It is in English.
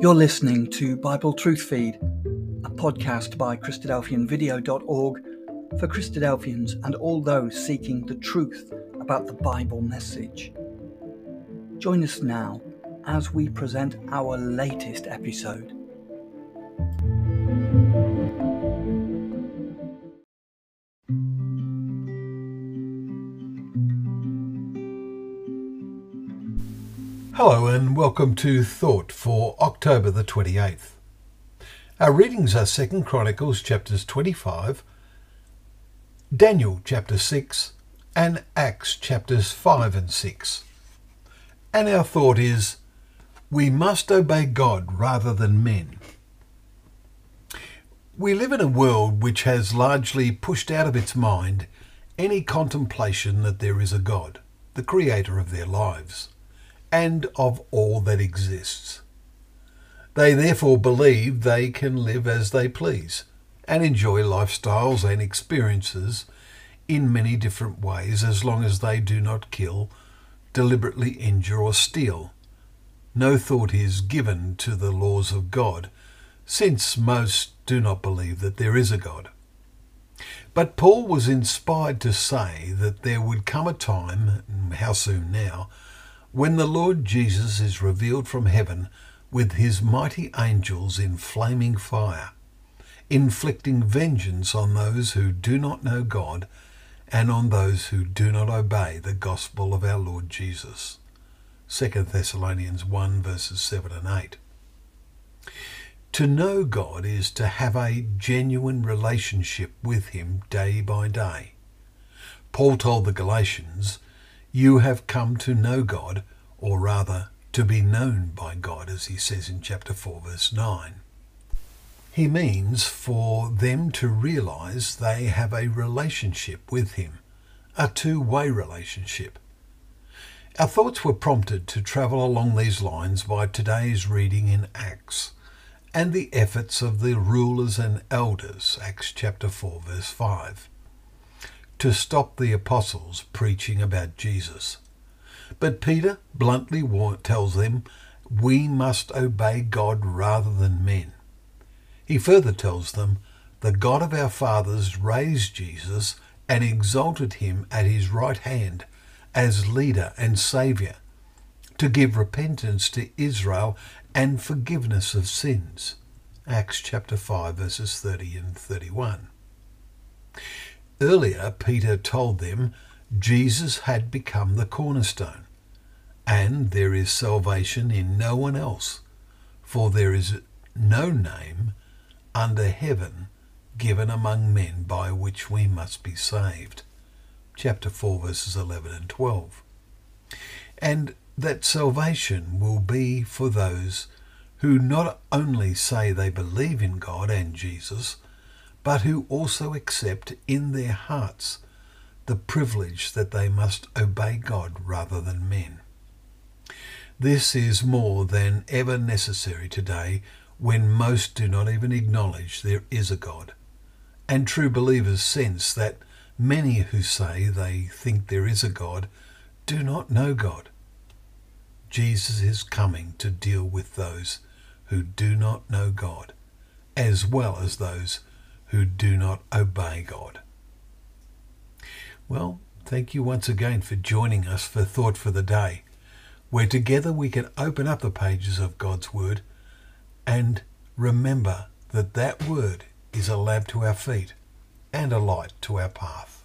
You're listening to Bible Truth Feed, a podcast by Christadelphianvideo.org for Christadelphians and all those seeking the truth about the Bible message. Join us now as we present our latest episode. Hello and welcome to Thought for October the 28th. Our readings are 2nd Chronicles chapters 25, Daniel chapter 6, and Acts chapters 5 and 6. And our thought is we must obey God rather than men. We live in a world which has largely pushed out of its mind any contemplation that there is a God, the creator of their lives and of all that exists. They therefore believe they can live as they please and enjoy lifestyles and experiences in many different ways as long as they do not kill, deliberately injure, or steal. No thought is given to the laws of God, since most do not believe that there is a God. But Paul was inspired to say that there would come a time, how soon now, when the Lord Jesus is revealed from heaven with his mighty angels in flaming fire, inflicting vengeance on those who do not know God and on those who do not obey the gospel of our Lord Jesus. 2 Thessalonians 1 verses 7 and 8. To know God is to have a genuine relationship with Him day by day. Paul told the Galatians, you have come to know God, or rather, to be known by God, as he says in chapter 4, verse 9. He means for them to realize they have a relationship with Him, a two way relationship. Our thoughts were prompted to travel along these lines by today's reading in Acts and the efforts of the rulers and elders, Acts chapter 4, verse 5 to stop the apostles preaching about Jesus. But Peter bluntly tells them, we must obey God rather than men. He further tells them, the God of our fathers raised Jesus and exalted him at his right hand as leader and saviour, to give repentance to Israel and forgiveness of sins. Acts chapter 5 verses 30 and 31. Earlier, Peter told them Jesus had become the cornerstone, and there is salvation in no one else, for there is no name under heaven given among men by which we must be saved. Chapter 4, verses 11 and 12. And that salvation will be for those who not only say they believe in God and Jesus, but who also accept in their hearts the privilege that they must obey God rather than men. This is more than ever necessary today when most do not even acknowledge there is a God. And true believers sense that many who say they think there is a God do not know God. Jesus is coming to deal with those who do not know God, as well as those who do not obey God. Well, thank you once again for joining us for Thought for the Day, where together we can open up the pages of God's Word and remember that that Word is a lamp to our feet and a light to our path.